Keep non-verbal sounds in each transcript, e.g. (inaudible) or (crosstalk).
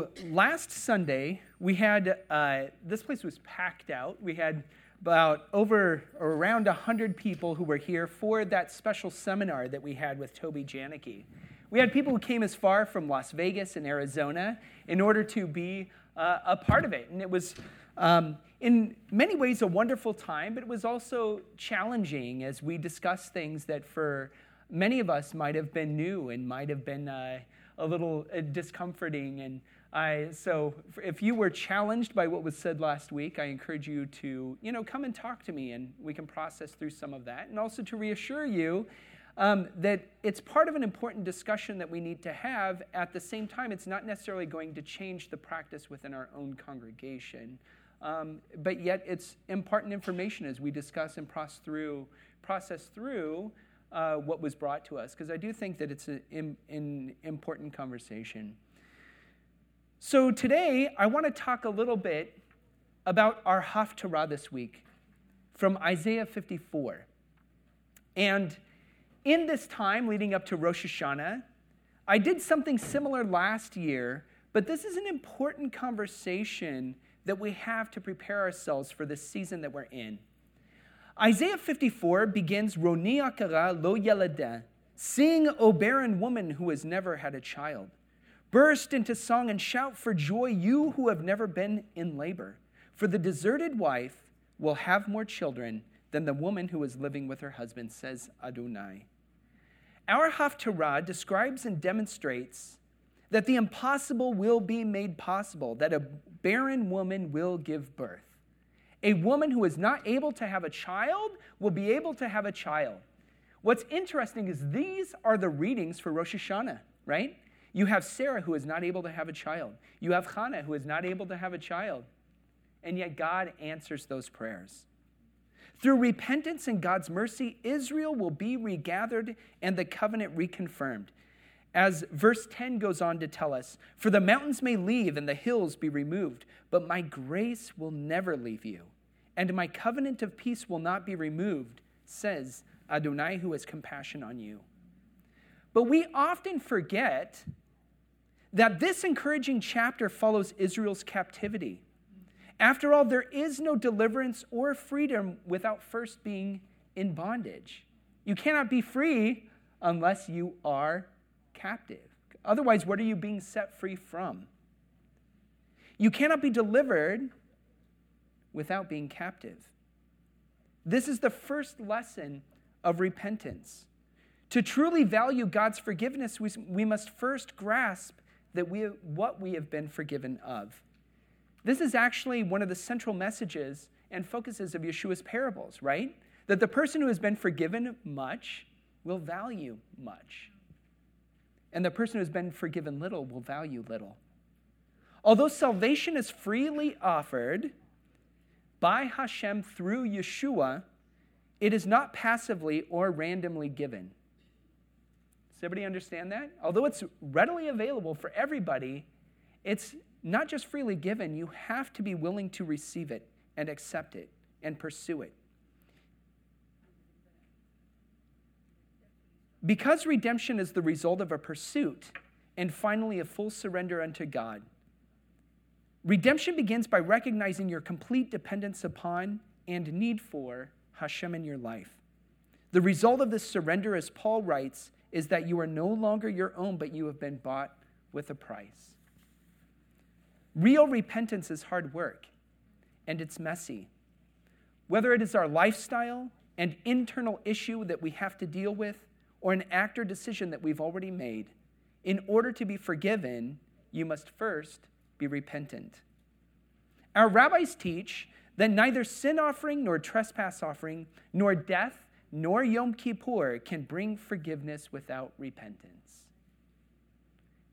So last Sunday, we had, uh, this place was packed out. We had about over around 100 people who were here for that special seminar that we had with Toby Janicki. We had people who came as far from Las Vegas and Arizona in order to be uh, a part of it. And it was, um, in many ways, a wonderful time, but it was also challenging as we discussed things that for many of us might have been new and might have been uh, a little uh, discomforting. And I, so if you were challenged by what was said last week, I encourage you to, you know, come and talk to me and we can process through some of that. And also to reassure you um, that it's part of an important discussion that we need to have. At the same time, it's not necessarily going to change the practice within our own congregation. Um, but yet, it's important information as we discuss and process through, process through uh, what was brought to us, because I do think that it's an important conversation. So today, I want to talk a little bit about our Haftarah this week from Isaiah 54. And in this time leading up to Rosh Hashanah, I did something similar last year, but this is an important conversation that we have to prepare ourselves for the season that we're in. Isaiah 54 begins Roni akara lo yeladah, sing, O barren woman who has never had a child. Burst into song and shout for joy, you who have never been in labor. For the deserted wife will have more children than the woman who is living with her husband, says Adonai. Our Haftarah describes and demonstrates that the impossible will be made possible, that a barren woman will give birth. A woman who is not able to have a child will be able to have a child. What's interesting is these are the readings for Rosh Hashanah, right? You have Sarah who is not able to have a child. You have Hannah who is not able to have a child. And yet God answers those prayers. Through repentance and God's mercy, Israel will be regathered and the covenant reconfirmed. As verse 10 goes on to tell us, For the mountains may leave and the hills be removed, but my grace will never leave you, and my covenant of peace will not be removed, says Adonai, who has compassion on you. But we often forget that this encouraging chapter follows Israel's captivity. After all, there is no deliverance or freedom without first being in bondage. You cannot be free unless you are captive. Otherwise, what are you being set free from? You cannot be delivered without being captive. This is the first lesson of repentance. To truly value God's forgiveness, we, must first grasp that we, what we have been forgiven of. This is actually one of the central messages and focuses of Yeshua's parables, right? That the person who has been forgiven much will value much. And the person who has been forgiven little will value little. Although salvation is freely offered by Hashem through Yeshua, it is not passively or randomly given. Does everybody understand that? Although it's readily available for everybody, it's not just freely given, you have to be willing to receive it and accept it and pursue it. Because redemption is the result of a pursuit and finally a full surrender unto God, redemption begins by recognizing your complete dependence upon and need for Hashem in your life. The result of this surrender, as Paul writes, is that you are no longer your own, but you have been bought with a price. Real repentance is hard work and it's messy. Whether it is our lifestyle and internal issue that we have to deal with, or an act or decision that we've already made, in order to be forgiven, you must first be repentant. Our rabbis teach that neither sin offering nor trespass offering, nor death, nor Yom Kippur can bring forgiveness without repentance.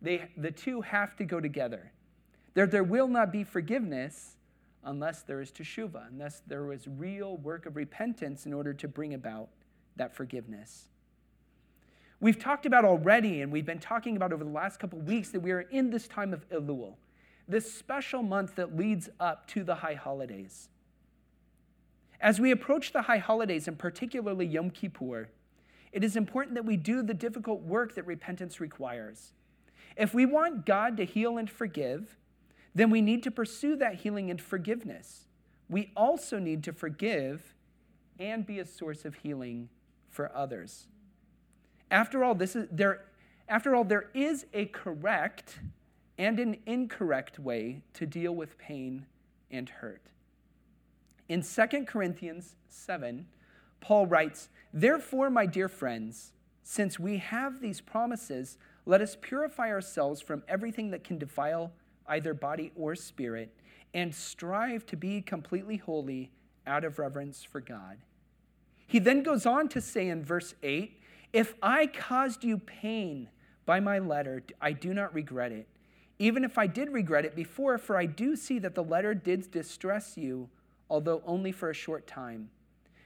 They, the two have to go together. There, there will not be forgiveness unless there is teshuva, unless there is real work of repentance in order to bring about that forgiveness. We've talked about already, and we've been talking about over the last couple weeks, that we are in this time of Elul, this special month that leads up to the high holidays. As we approach the high holidays, and particularly Yom Kippur, it is important that we do the difficult work that repentance requires. If we want God to heal and forgive, then we need to pursue that healing and forgiveness. We also need to forgive and be a source of healing for others. After all, this is there after all there is a correct and an incorrect way to deal with pain and hurt. In 2 Corinthians 7, Paul writes, Therefore, my dear friends, since we have these promises, let us purify ourselves from everything that can defile either body or spirit, and strive to be completely holy out of reverence for God. He then goes on to say in verse 8 If I caused you pain by my letter, I do not regret it. Even if I did regret it before, for I do see that the letter did distress you, although only for a short time.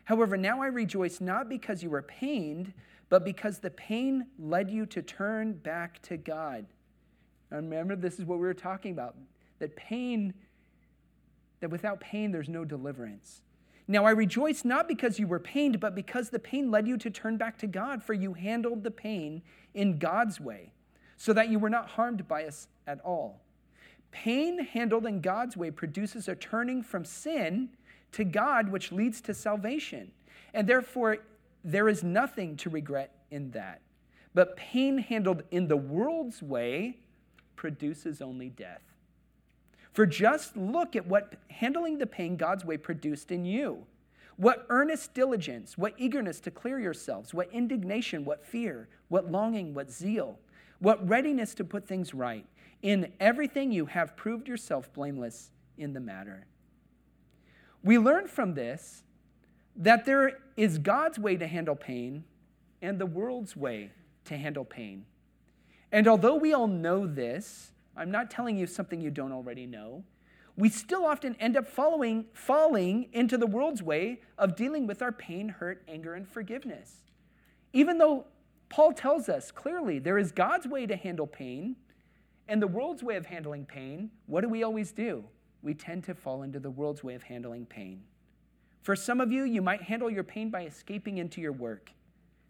However, now I rejoice not because you were pained, but because the pain led you to turn back to God. And remember, this is what we were talking about that pain, that without pain, there's no deliverance. Now I rejoice not because you were pained, but because the pain led you to turn back to God, for you handled the pain in God's way, so that you were not harmed by us at all. Pain handled in God's way produces a turning from sin to God, which leads to salvation. And therefore, there is nothing to regret in that. But pain handled in the world's way produces only death. For just look at what handling the pain God's way produced in you. What earnest diligence, what eagerness to clear yourselves, what indignation, what fear, what longing, what zeal, what readiness to put things right. In everything you have proved yourself blameless in the matter. We learn from this that there is God's way to handle pain and the world's way to handle pain. And although we all know this, I'm not telling you something you don't already know. We still often end up following, falling into the world's way of dealing with our pain, hurt, anger, and forgiveness. Even though Paul tells us clearly there is God's way to handle pain and the world's way of handling pain, what do we always do? We tend to fall into the world's way of handling pain. For some of you, you might handle your pain by escaping into your work,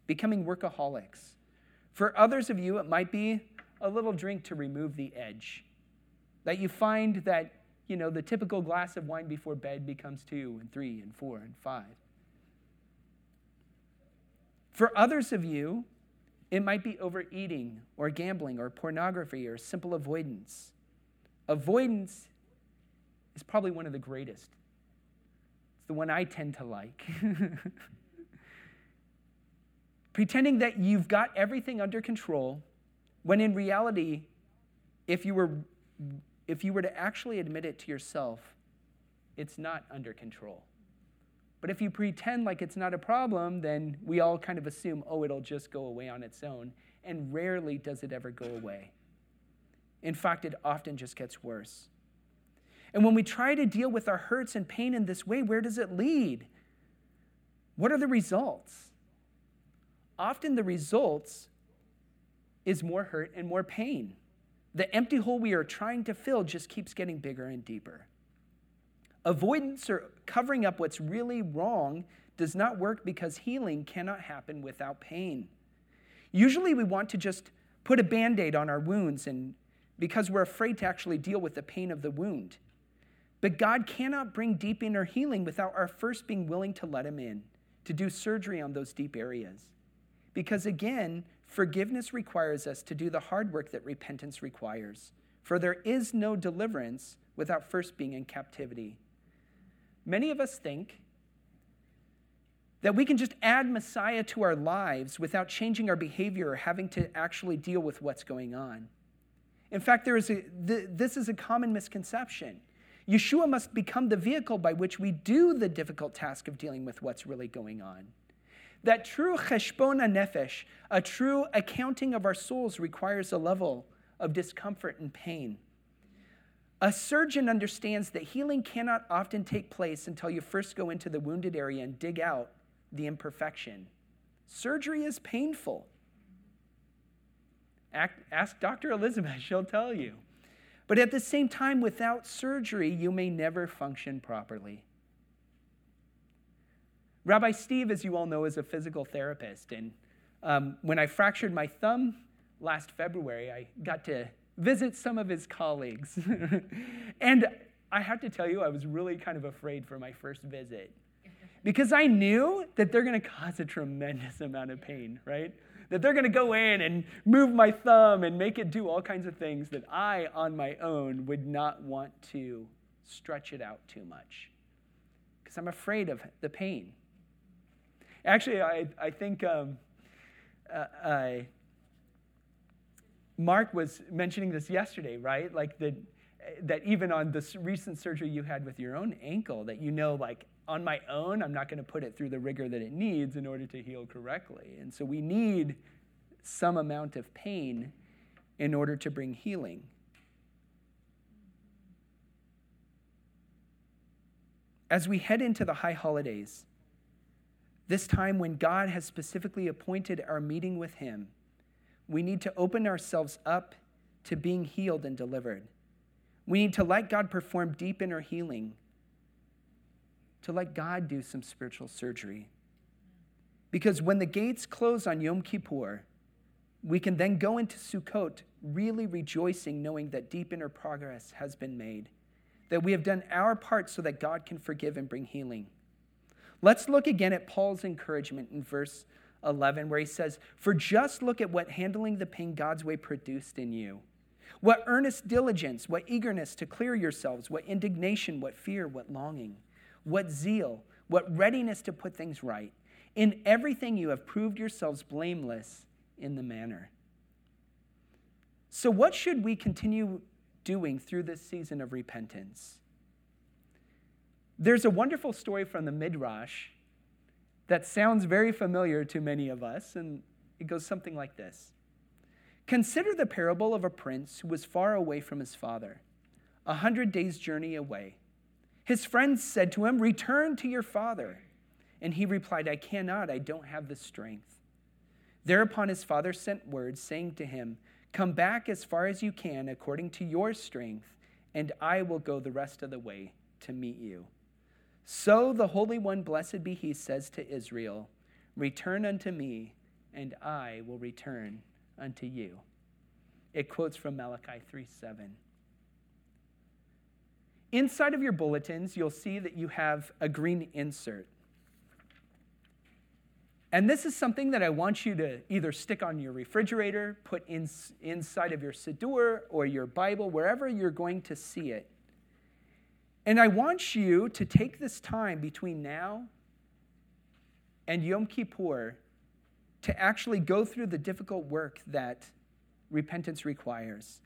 becoming workaholics. For others of you, it might be a little drink to remove the edge. That you find that, you know, the typical glass of wine before bed becomes two and three and four and five. For others of you, it might be overeating or gambling or pornography or simple avoidance. Avoidance is probably one of the greatest. It's the one I tend to like. (laughs) Pretending that you've got everything under control when in reality, if you were, if you were to actually admit it to yourself, it's not under control. But if you pretend like it's not a problem, then we all kind of assume, oh, it'll just go away on its own. And rarely does it ever go away. In fact, it often just gets worse. And when we try to deal with our hurts and pain in this way, where does it lead? What are the results? Often the results is more hurt and more pain. The empty hole we are trying to fill just keeps getting bigger and deeper. Avoidance or covering up what's really wrong does not work because healing cannot happen without pain. Usually, we want to just put a band aid on our wounds and because we're afraid to actually deal with the pain of the wound. But God cannot bring deep inner healing without our first being willing to let Him in, to do surgery on those deep areas. Because again, forgiveness requires us to do the hard work that repentance requires. For there is no deliverance without first being in captivity. Many of us think that we can just add Messiah to our lives without changing our behavior or having to actually deal with what's going on. In fact, there is a, th- this is a common misconception. Yeshua must become the vehicle by which we do the difficult task of dealing with what's really going on. That true cheshbon nefesh, a true accounting of our souls, requires a level of discomfort and pain. A surgeon understands that healing cannot often take place until you first go into the wounded area and dig out the imperfection. Surgery is painful. Ask Dr. Elizabeth, (laughs) she'll tell you. But at the same time, without surgery, you may never function properly. Rabbi Steve, as you all know, is a physical therapist. And um, when I fractured my thumb last February, I got to visit some of his colleagues. (laughs) and I have to tell you, I was really kind of afraid for my first visit (laughs) because I knew that they're going to cause a tremendous amount of pain, right? That they're going to go in and move my thumb and make it do all kinds of things that I, on my own, would not want to stretch it out too much because I'm afraid of the pain. Actually, I, I think um, uh, I, Mark was mentioning this yesterday, right? Like that, that even on this recent surgery you had with your own ankle, that you know, like on my own, I'm not going to put it through the rigor that it needs in order to heal correctly. And so we need some amount of pain in order to bring healing. As we head into the high holidays, this time when God has specifically appointed our meeting with Him, we need to open ourselves up to being healed and delivered. We need to let God perform deep inner healing, to let God do some spiritual surgery. Because when the gates close on Yom Kippur, we can then go into Sukkot really rejoicing, knowing that deep inner progress has been made, that we have done our part so that God can forgive and bring healing. Let's look again at Paul's encouragement in verse 11, where he says, For just look at what handling the pain God's way produced in you. What earnest diligence, what eagerness to clear yourselves, what indignation, what fear, what longing, what zeal, what readiness to put things right. In everything you have proved yourselves blameless in the manner. So, what should we continue doing through this season of repentance? There's a wonderful story from the Midrash that sounds very familiar to many of us, and it goes something like this Consider the parable of a prince who was far away from his father, a hundred days' journey away. His friends said to him, Return to your father. And he replied, I cannot, I don't have the strength. Thereupon his father sent word, saying to him, Come back as far as you can according to your strength, and I will go the rest of the way to meet you. So the Holy One, blessed be he, says to Israel, Return unto me, and I will return unto you. It quotes from Malachi 3 7. Inside of your bulletins, you'll see that you have a green insert. And this is something that I want you to either stick on your refrigerator, put in, inside of your Siddur or your Bible, wherever you're going to see it. And I want you to take this time between now and Yom Kippur to actually go through the difficult work that repentance requires.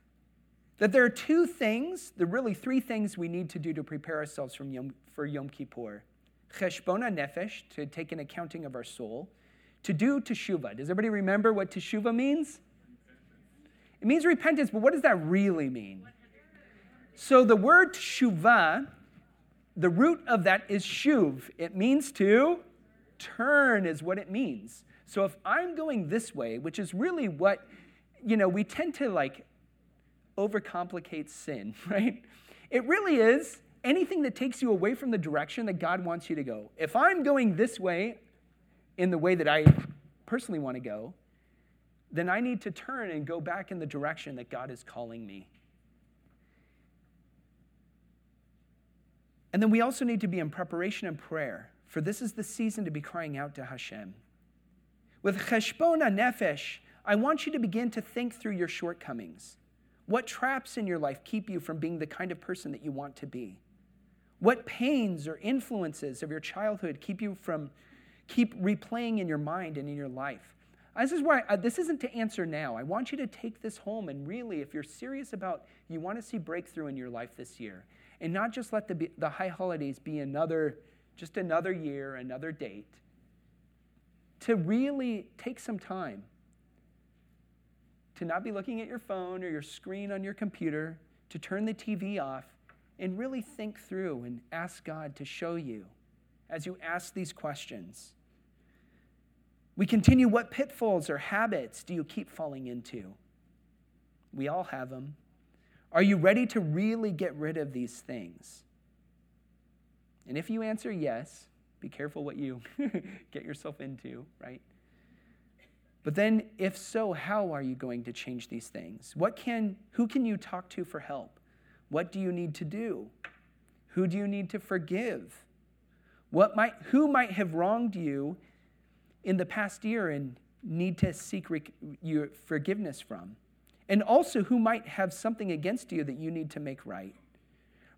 That there are two things, there are really three things we need to do to prepare ourselves Yom, for Yom Kippur. Cheshbon hanefesh, to take an accounting of our soul. To do teshuvah. Does everybody remember what teshuvah means? It means repentance, but what does that really mean? So the word teshuvah, the root of that is shuv. It means to turn, is what it means. So if I'm going this way, which is really what, you know, we tend to like overcomplicate sin, (laughs) right? It really is anything that takes you away from the direction that God wants you to go. If I'm going this way in the way that I personally want to go, then I need to turn and go back in the direction that God is calling me. And then we also need to be in preparation and prayer, for this is the season to be crying out to Hashem. With cheshbon hanefesh, I want you to begin to think through your shortcomings. What traps in your life keep you from being the kind of person that you want to be? What pains or influences of your childhood keep you from keep replaying in your mind and in your life? This is why I, this isn't to answer now. I want you to take this home and really, if you're serious about you want to see breakthrough in your life this year, and not just let the, the high holidays be another, just another year, another date. To really take some time to not be looking at your phone or your screen on your computer, to turn the TV off and really think through and ask God to show you as you ask these questions. We continue what pitfalls or habits do you keep falling into? We all have them. Are you ready to really get rid of these things? And if you answer yes, be careful what you (laughs) get yourself into, right? But then, if so, how are you going to change these things? What can, who can you talk to for help? What do you need to do? Who do you need to forgive? What might, who might have wronged you in the past year and need to seek your forgiveness from? And also, who might have something against you that you need to make right?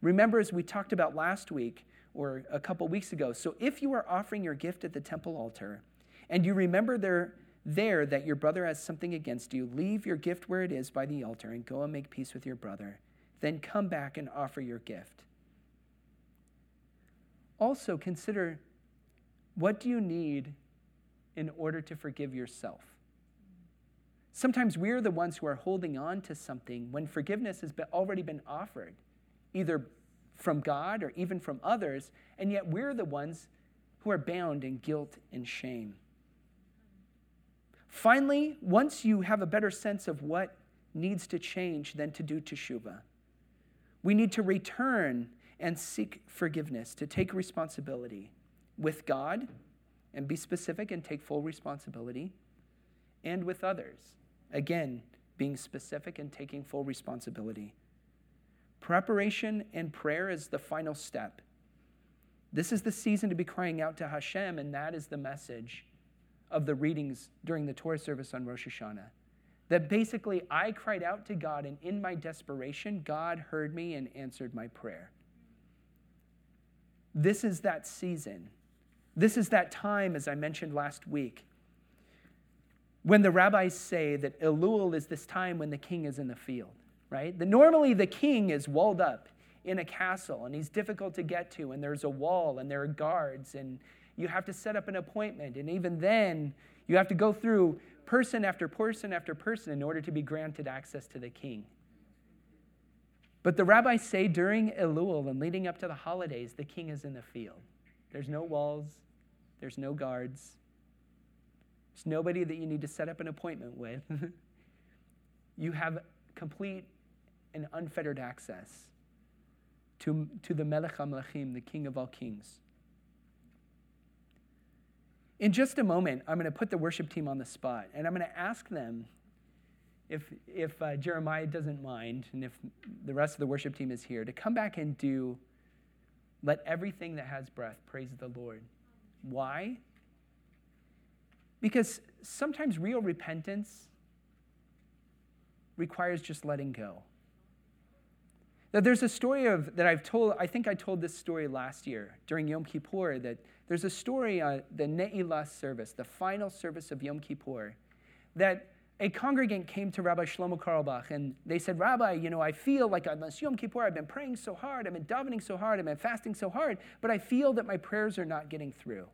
Remember, as we talked about last week or a couple weeks ago, so if you are offering your gift at the temple altar and you remember there there that your brother has something against you, leave your gift where it is by the altar and go and make peace with your brother. Then come back and offer your gift. Also, consider what do you need in order to forgive yourself? Sometimes we're the ones who are holding on to something when forgiveness has already been offered, either from God or even from others, and yet we're the ones who are bound in guilt and shame. Finally, once you have a better sense of what needs to change, then to do teshuva. We need to return and seek forgiveness, to take responsibility with God and be specific and take full responsibility, and with others. Again, being specific and taking full responsibility. Preparation and prayer is the final step. This is the season to be crying out to Hashem, and that is the message of the readings during the Torah service on Rosh Hashanah. That basically I cried out to God, and in my desperation, God heard me and answered my prayer. This is that season. This is that time, as I mentioned last week, when the rabbis say that Elul is this time when the king is in the field, right? That normally the king is walled up in a castle and he's difficult to get to, and there's a wall and there are guards and you have to set up an appointment. And even then, you have to go through person after person after person in order to be granted access to the king. But the rabbis say during Elul and leading up to the holidays, the king is in the field. There's no walls, there's no guards, there's nobody that you need to set up an appointment with. (laughs) you have complete and unfettered access to, to the Melech HaMelechim, the King of all kings. In just a moment, I'm going to put the worship team on the spot, and I'm going to ask them if, if uh, Jeremiah doesn't mind, and if the rest of the worship team is here, to come back and do Let Everything That Has Breath Praise the Lord. Why? Because sometimes real repentance requires just letting go. That there's a story of that I've told, I think I told this story last year during Yom Kippur that there's a story on the Ne'ilah service, the final service of Yom Kippur, that a congregant came to Rabbi Shlomo Carlebach and they said, Rabbi, you know, I feel like on this Yom Kippur, I've been praying so hard, I've been davening so hard, I've been fasting so hard, but I feel that my prayers are not getting through.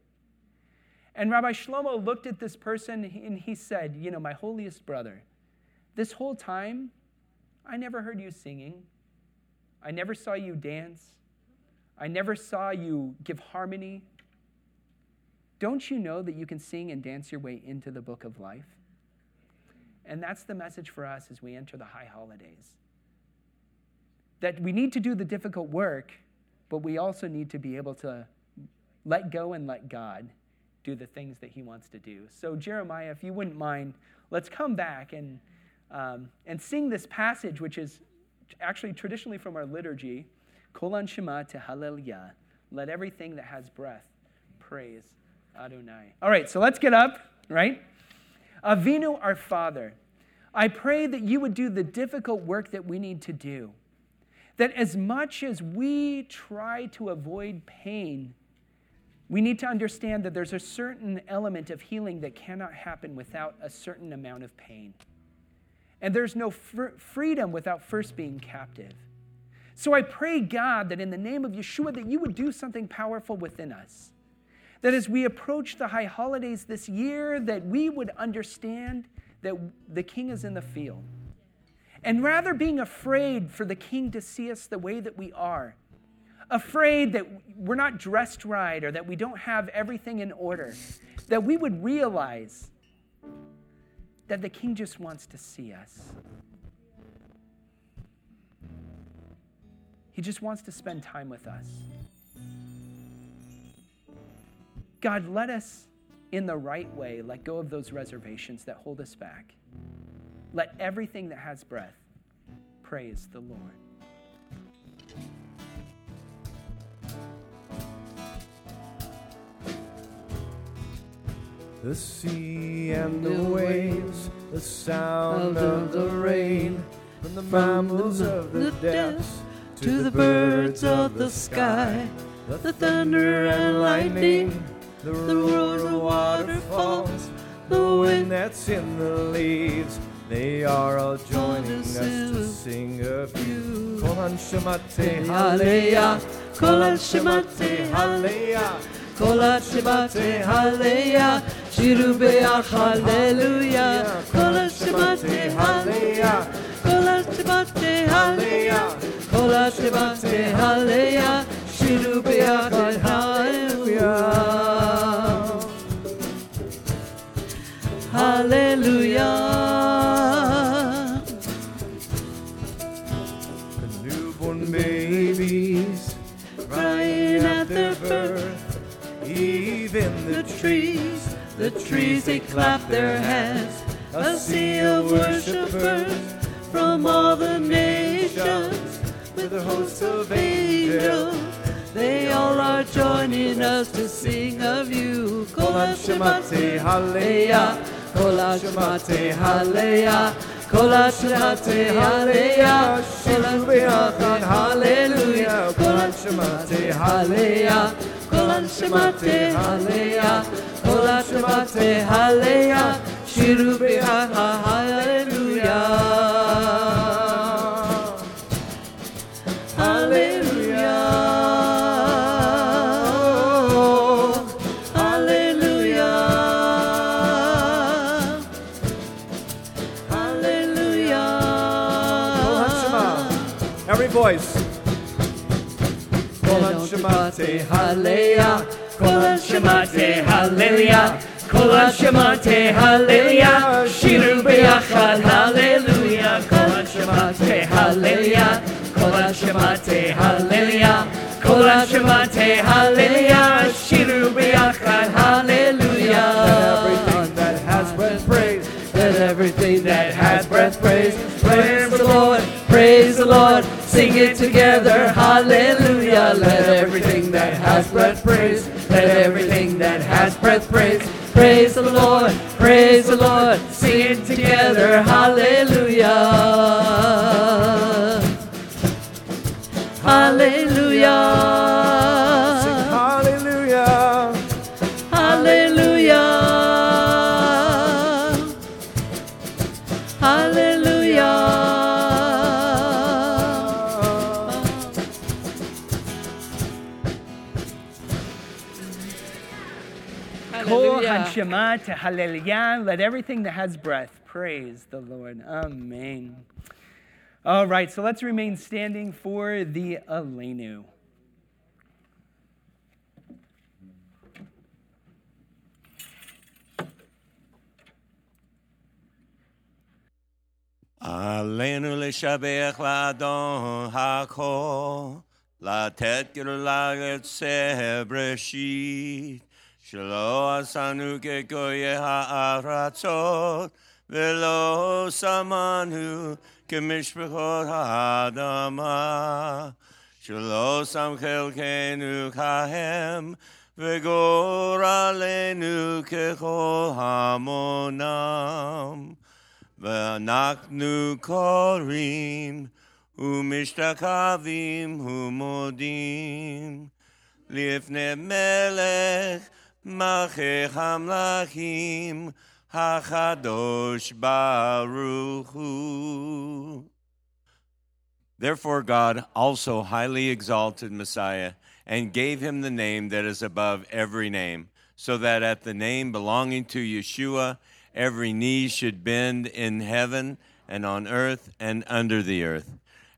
And Rabbi Shlomo looked at this person and he said, You know, my holiest brother, this whole time, I never heard you singing. I never saw you dance. I never saw you give harmony. Don't you know that you can sing and dance your way into the book of life? And that's the message for us as we enter the high holidays. That we need to do the difficult work, but we also need to be able to let go and let God do the things that He wants to do. So, Jeremiah, if you wouldn't mind, let's come back and, um, and sing this passage, which is actually traditionally from our liturgy Kolan Shema to Hallelujah. Let everything that has breath praise Adonai. All right, so let's get up, right? Avinu, our Father, I pray that you would do the difficult work that we need to do. That as much as we try to avoid pain, we need to understand that there's a certain element of healing that cannot happen without a certain amount of pain. And there's no fr- freedom without first being captive. So I pray, God, that in the name of Yeshua, that you would do something powerful within us that as we approach the high holidays this year, that we would understand that the king is in the field. And rather being afraid for the king to see us the way that we are, afraid that we're not dressed right or that we don't have everything in order, that we would realize that the king just wants to see us. He just wants to spend time with us. God, let us in the right way, let go of those reservations that hold us back. Let everything that has breath praise the Lord. The sea and the waves, the sound of the rain, from the mammals of the depths to the birds of the sky, the thunder and lightning, the roar of waterfalls, the wind that's in the leaves. They are all joining us to sing of you. Kolan Shemate Haleya, Kolan Shemate Haleya, Kolan Shemate Haleya, Shiru Be'ach Hallelujah, Shemate Haleya, Kolan Shemate Haleya, Kolan Shemate Haleya, Shiru Be'ach Hallelujah. Hallelujah. The newborn babies crying at their birth, even the trees, the trees they clap their hands. A sea of worshipers from all the nations, with a host of angels. They all are joining us to sing of you. Kol Shemate Haleya, Kol Shemate Haleya, Kol Shemate Haleya, Hallelujah, Kol Shemate Haleya, Haleya, Kol Shemate Haleya, Shiru Hallelujah. Hallelujah. Hallelujah. Hallelujah. Every voice. Kol Shemate Haleya, Kol Shemate Haleya, Kol Shemate Haleya, Shiru Be'achad Hallelujah, Kol Shemate Haleya, Kol Shemate Hallelujah, Kol Shemate Hallelujah, Shiru Be'achad Hallelujah. Everything that has breath praise, let everything that has breath praise, praise the Lord, praise the Lord, sing it together, hallelujah. Let everything that has breath praise, let everything that has breath praise, praise the Lord, praise the Lord, sing it together, hallelujah. Hallelujah. Hallelujah. Kol Hallelujah. Hanshema to Hallelujah. Let everything that has breath praise the Lord. Amen. All right, so let's remain standing for the Alenu. עלינו לשבח לאדון הכל, לתת גדולה יוצא בראשית, שלא עשנו כגויי הארצות, ולא שמנו כמשפחות האדמה, שלא שם חלקנו כהם, וגורלנו ככל המונם. ואנחנו קוראים ומשתחווים ומודים לפני מלך מלכי המלכים הקדוש ברוך הוא. Therefore, God also highly exalted Messiah and gave him the name that is above every name, so that at the name belonging to Yeshua, every knee should bend in heaven and on earth and under the earth,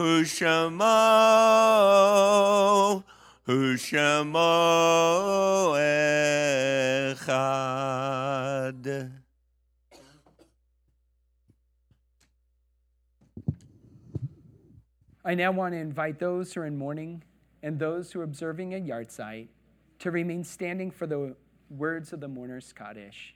Hushamo, Hushamo Echad. I now want to invite those who are in mourning and those who are observing a yahrzeit to remain standing for the words of the mourner's Kaddish.